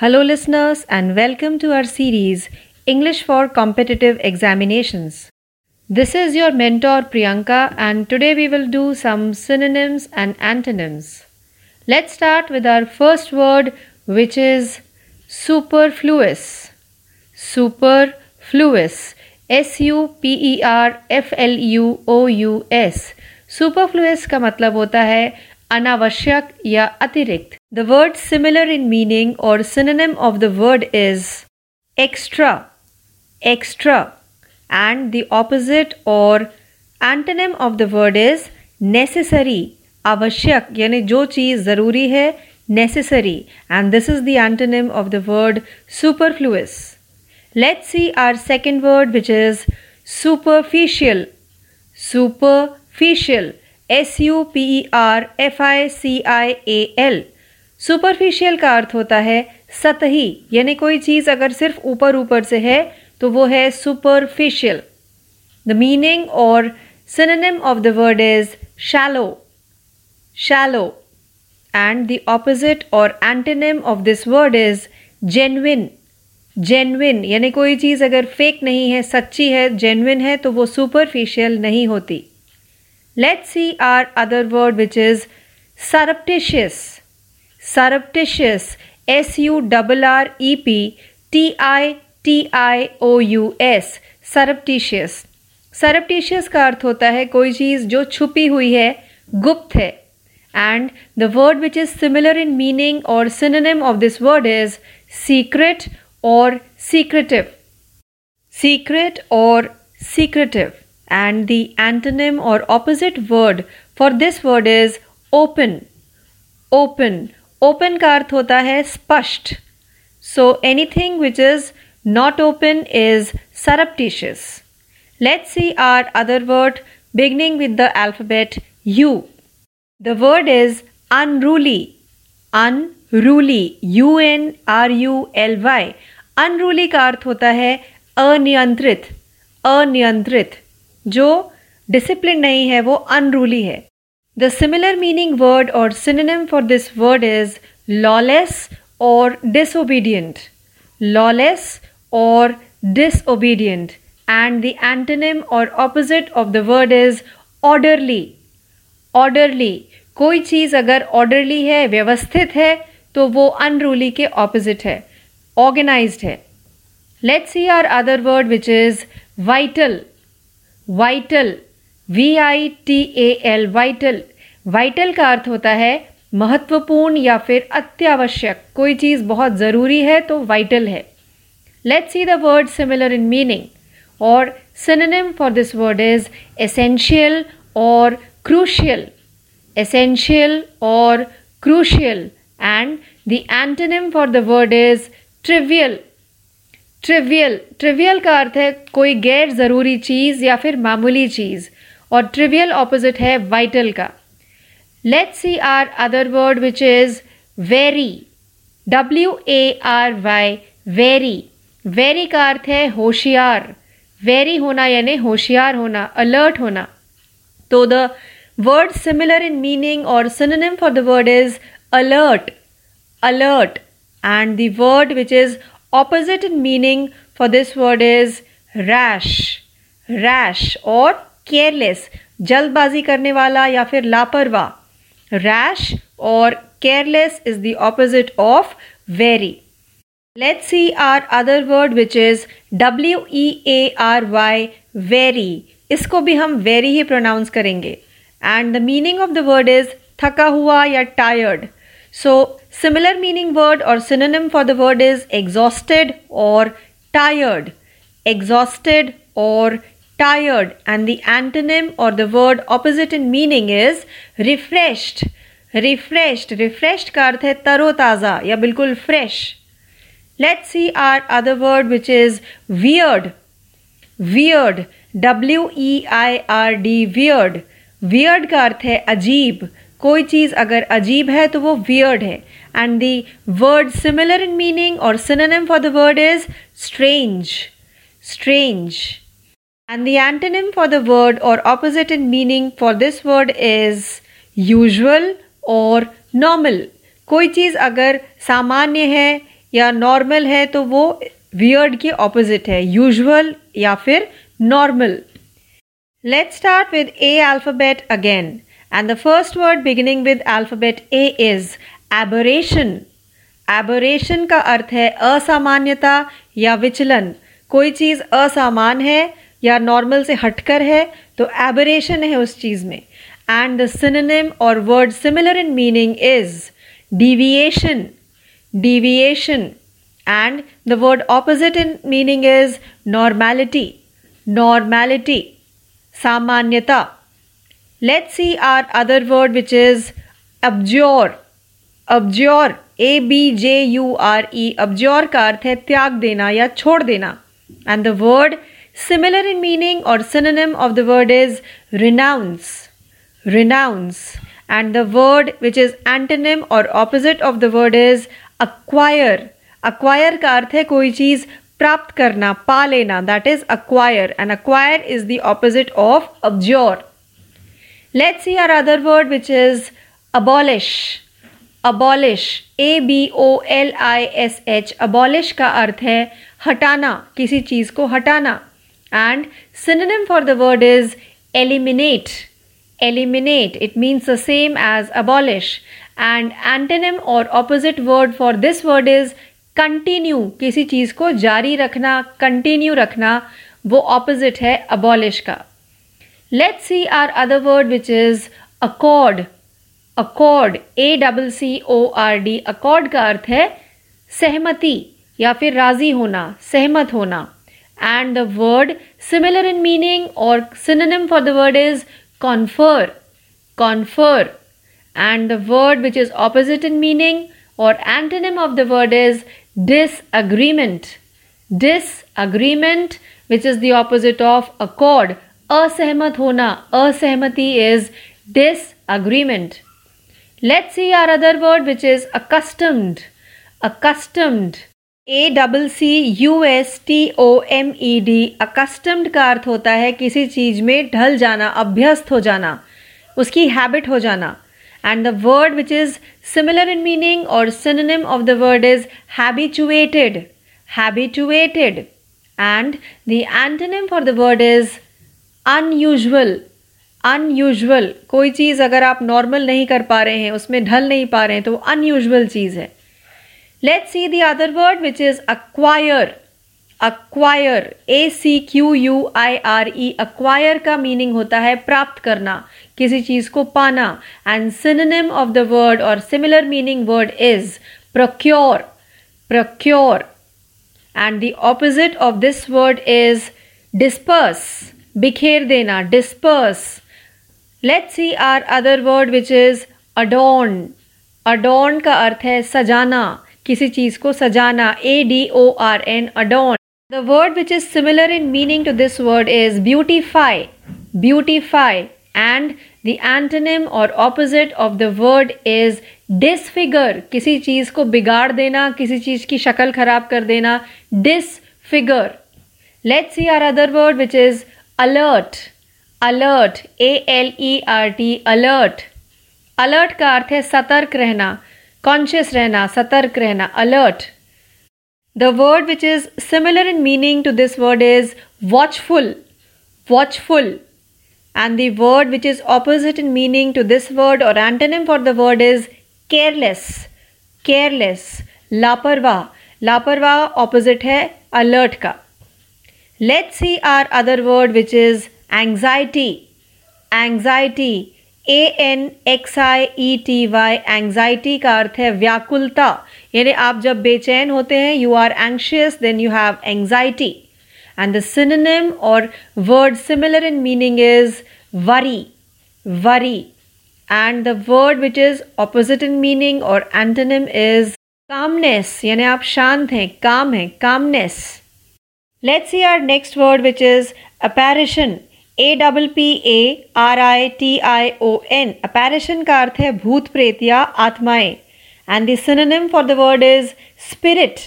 Hello, listeners, and welcome to our series English for Competitive Examinations. This is your mentor Priyanka, and today we will do some synonyms and antonyms. Let's start with our first word, which is superfluous. Superfluous. S U P E R F L U O U S. Superfluous का मतलब होता है अनावश्यक या अतिरिक्त। The word similar in meaning और synonym of the word is extra extra and the opposite और antonym of the word is necessary आवश्यक, यानी जो चीज़ ज़रूरी है necessary and this is the antonym of the word superfluous let see our second word which is superficial superficial S U P E R F I C I A L superficial का अर्थ होता है सतही, यानी कोई चीज़ अगर सिर्फ़ ऊपर ऊपर से है तो वो है सुपरफिशियल द मीनिंग और synonym of the word is shallow shallow and the opposite और antonym of this word is genuine genuine यानी कोई चीज़ अगर फेक नहीं है, सच्ची है जेन्विन है तो वो सुपरफिशियल नहीं होती। Let's see our other word which is surreptitious. Surreptitious. S U R R E P T I T I O U S. Surreptitious. Surreptitious का अर्थ होता है कोई चीज़ जो छुपी हुई है गुप्त है and the word which is similar in meaning or synonym of this word is secret or secretive. Secret or secretive. and the antonym or opposite word for this word is open open open का अर्थ होता है स्पष्ट so anything which is not open is surreptitious let's see our other word beginning with the alphabet u the word is unruly unruly u n r u l y unruly का अर्थ होता है अनियंत्रित अनियंत्रित जो डिसिप्लिन नहीं है, वो अनरूली है। द सिमिलर मीनिंग वर्ड और synonym for this word is lawless और डिसोबीडियंट लॉलेस और डिसओबीडियंट एंड द एंटोनिम और opposite of the word is orderly orderly कोई चीज़ अगर ऑर्डरली है, व्यवस्थित है तो वो अनरूली के ऑपोजिट है। ऑर्गेनाइज्ड है। Let's see our other word which is vital vital V I T A L vital vital का अर्थ होता है महत्वपूर्ण या फिर अत्यावश्यक। कोई चीज़ बहुत ज़रूरी है तो वाइटल है। Let's see the word similar in meaning और synonym for this word is essential और क्रूशियल एसेंशियल और crucial and the antonym for the word is trivial trivial trivial का अर्थ है कोई गैर ज़रूरी चीज़ या फिर मामूली चीज़, और ट्रिवियल ऑपोजिट है वाइटल का। Let see our other word which is wary W A R Y wary wary का अर्थ है होशियार। वेरी होना यानी होशियार होना अलर्ट होना। तो the word similar in meaning और synonym for the word is alert alert and the word which is Opposite in meaning for this word is rash. Rash or careless. जल्दबाजी करने वाला या फिर लापरवाह. रैश और careless is the opposite of wary let's see our other word which is W E A R Y weary इसको भी हम वेरी ही प्रोनाउंस करेंगे. And the meaning of the word is थका हुआ या tired So, similar meaning word or synonym for the word is exhausted or tired. Exhausted or tired. And the antonym or the word opposite in meaning is refreshed. Refreshed. Refreshed का अर्थ है तरोताज़ा या बिल्कुल fresh. Let's see our other word which is weird. Weird. W E I R D. Weird. Weird का अर्थ है अजीब कोई चीज़ अगर अजीब है तो वो वियर्ड है. And the word similar in meaning और synonym for the word is strange strange and the antonym for the word और opposite in meaning for this word is usual और नॉर्मल कोई चीज़ अगर सामान्य है या नॉर्मल है तो वो वियर्ड के ऑपोजिट है. यूजुअल या फिर normal let's start with A alphabet again and the first word beginning with alphabet A is aberration aberration का अर्थ है असामान्यता या विचलन। कोई चीज़ असामान है या नॉर्मल से हटकर है तो एबोरेशन है उस चीज़ में। एंड द सिनोनिम और word similar in meaning is deviation. Deviation. And the word opposite in meaning is normality. Normality. Samanyata. Let see our other word which is abjure abjure A B J U R E abjure का अर्थ है त्याग देना या छोड़ देना and the word similar in meaning और synonym of the word is renounce renounce and the word which is antonym और opposite of the word is acquire acquire का अर्थ है कोई चीज़ प्राप्त करना पा लेना that is acquire and acquire is the opposite of abjure let's see our other word which is abolish abolish a b o l i s h abolish का अर्थ है हटाना किसी चीज़ को हटाना and synonym for the word is eliminate eliminate it means the same as abolish and antonym or opposite word for this word is continue किसी चीज़ को जारी रखना कंटिन्यू रखना वो ऑपोजिट है abolish का let's see our other word which is accord accord a double c o r d accord का अर्थ है सहमति या फिर राज़ी होना सहमत होना and the word similar in meaning or synonym for the word is confer confer and the word which is opposite in meaning or antonym of the word is disagreement disagreement which is the opposite of accord asehmat hona asehmati is disagreement. Let's see our other word, which is accustomed. Accustomed. A double C U S T O M E D accustomed का अर्थ होता है किसी चीज़ में ढल जाना, अभ्यस्त हो जाना, उसकी हैबिट हो जाना. And the word which is similar in meaning और synonym of the word is habituated habituated and the antonym for the word is unusual unusual कोई चीज़ अगर आप नॉर्मल नहीं कर पा रहे हैं, उसमें ढल नहीं पा रहे हैं तो वो अनयूजल चीज़ है। Let see the other word which is acquire acquire A C Q U I R E acquire का मीनिंग होता है प्राप्त करना, किसी चीज़ को पाना and synonym of the word और similar meaning word is procure procure and the opposite of this word is disperse बिखेर देना, disperse. Let's see our other word which is adorn adorn का अर्थ है सजाना, किसी चीज़ को सजाना A D O R N adorn the word which is similar in meaning to this word is beautify beautify and the antonym or opposite of the word is disfigure किसी चीज़ को बिगाड़ देना, किसी चीज़ की शक्ल खराब कर देना disfigure let see our other word which is alert alert A L E R T alert alert का अर्थ है सतर्क रहना कॉन्शियस रहना, सतर्क रहना. Alert the word which is similar in meaning to this word is watchful watchful and the word which is opposite in meaning to this word or antonym for the word is careless careless. लापरवाह लापरवाह opposite है alert का. Let's see our other word, which is anxiety. Anxiety A N X I E T Y anxiety का अर्थ है व्याकुलता। यानी आप जब बेचैन होते हैं you are anxious then you have anxiety and the synonym or word similar in meaning is worry worry and the word which is opposite in meaning or antonym is calmness यानी आप शांत हैं काम है calmness let's see our next word which is apparition A double P A R I T I O N apparition का अर्थ है भूत प्रेत या आत्माएँ and the synonym for the word is spirit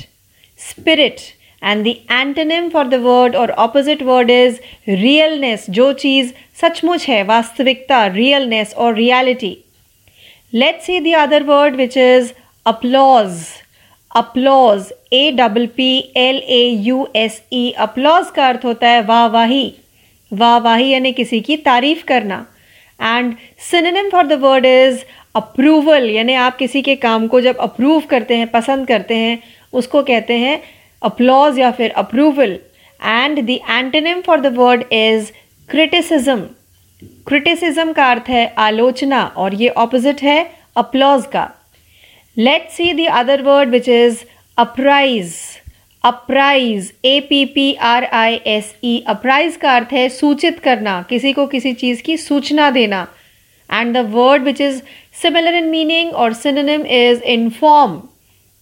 spirit and the antonym for the word or opposite word is realness जो चीज़ सचमुच है वास्तविकता realness or reality let's see the other word which is applause applause A double P L A U S E applause का अर्थ होता है वाह वाही। वाह वाही यानी किसी की तारीफ़ करना। And synonym for the word is approval यानी आप किसी के काम को जब अप्रूव करते हैं, पसंद करते हैं, उसको कहते हैं अपलॉज या फिर approval and the antonym for the word is criticism criticism का अर्थ है आलोचना और ये ऑपोजिट है अपलॉज का। Let see the other word which is apprise apprise A P P R I S E apprise का अर्थ है सूचित करना, किसी को किसी चीज़ की सूचना देना। And the word which is similar in meaning or synonym is inform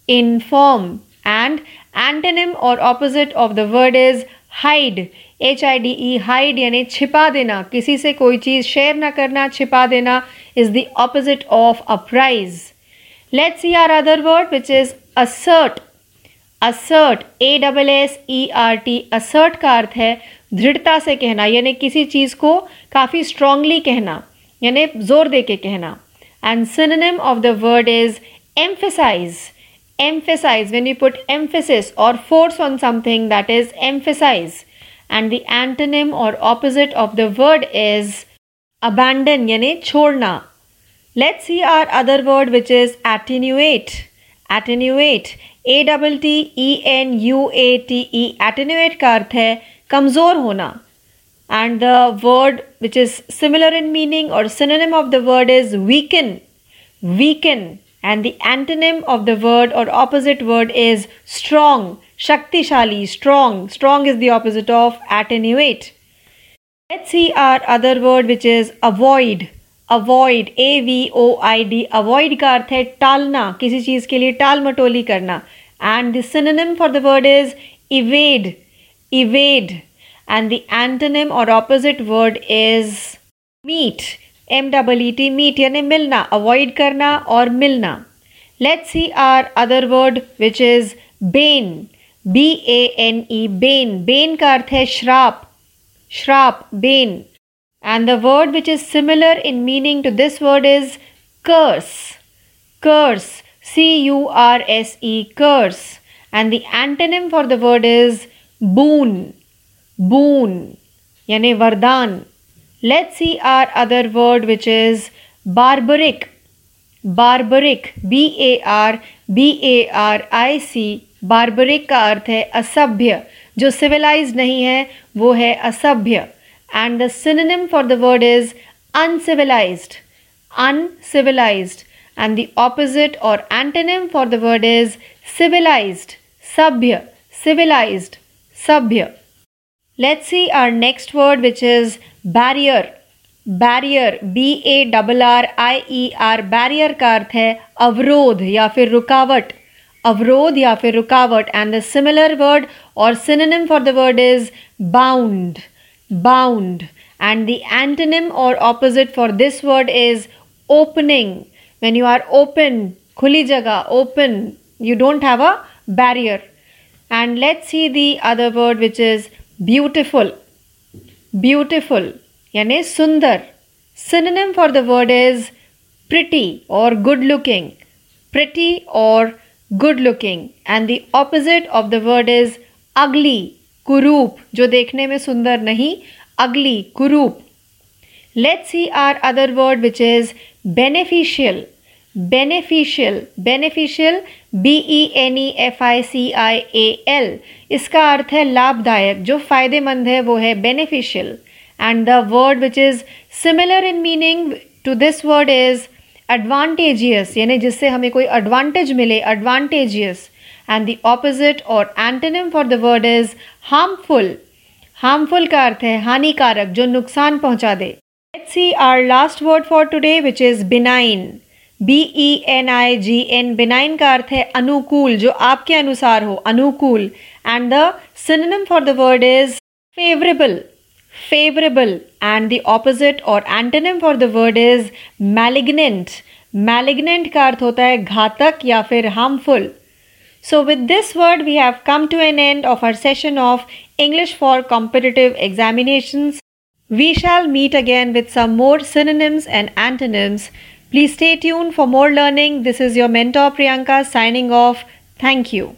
inform and antonym or opposite of the word is hide H I D E hide यानी छिपा देना। किसी से कोई चीज़ शेयर ना करना, छिपा देना is the opposite of apprise let's see our other word which is assert assert A double S E R T assert का अर्थ है दृढ़ता से कहना यानी किसी चीज़ को काफ़ी स्ट्रांगली कहना यानी ज़ोर दे के कहना and synonym of the word is emphasize emphasize when you put emphasis or force on something that is emphasize and the antonym or opposite of the word is abandon yani chhodna let's see our other word which is attenuate attenuate a double t e n u a t e attenuate का अर्थ है कमज़ोर होना and the word which is similar in meaning or synonym of the word is weaken weaken and the antonym of the word or opposite word is strong shaktishali strong strong is the opposite of attenuate let's see our other word which is avoid avoid A V O I D avoid का अर्थ है टालना, किसी चीज़ के लिए टाल मटोली करना। And synonym for the word is evade evade. And the antonym or opposite word is meet M double E T meet यानी मिलना अवॉइड करना और मिलना। Let's see our other word which is bane B A N E bane bane का अर्थ है श्राप श्राप bane And the word which is similar in meaning to this word is curse curse C U R S E curse and the antonym for the word is boon boon यानी वरदान Let's see our other word which is barbaric. Barbaric B A R B A R I C Barbarik का अर्थ है असभ्य जो civilised नहीं है वो है असभ्य and the synonym for the word is uncivilized uncivilized and the opposite or antonym for the word is civilized सभ्य civilized. सभ्य Let's see our next word, which is barrier. Barrier B A double R I E R barrier का अर्थ है अवरोध या फिर रुकावट अवरोध या फिर रुकावट and the similar word or synonym for the word is bound bound. And the antonym or opposite for this word is opening. When you are open khuli jaga open you don't have a barrier. And let's see the other word which is beautiful. Beautiful yani sundar. Synonym for the word is pretty or good looking. Pretty or good looking. And the opposite of the word is ugly. कुरूप, जो देखने में सुंदर नहीं, ugly कुरूप। Let's see our other word which is beneficial beneficial beneficial B E N E F I C I A L इसका अर्थ है लाभदायक, जो फ़ायदेमंद है वो है beneficial and the word which is similar in meaning to this word is advantageous यानी जिससे हमें कोई एडवांटेज मिले advantageous and the opposite or antonym for the word is harmful harmful का अर्थ है हानिकारक जो नुकसान पहुँचा दे let's see our last word for today which is benign B E N I G N benign का अर्थ है अनुकूल जो आपके अनुसार हो अनुकूल and the synonym for the word is favourable favourable and the opposite or antonym for the word is malignant malignant का अर्थ होता है घातक या फिर harmful So, with this word, we have come to an end of our session of English for Competitive Examinations. We shall meet again with some more synonyms and antonyms. Please stay tuned for more learning. This is your mentor Priyanka signing off. Thank you.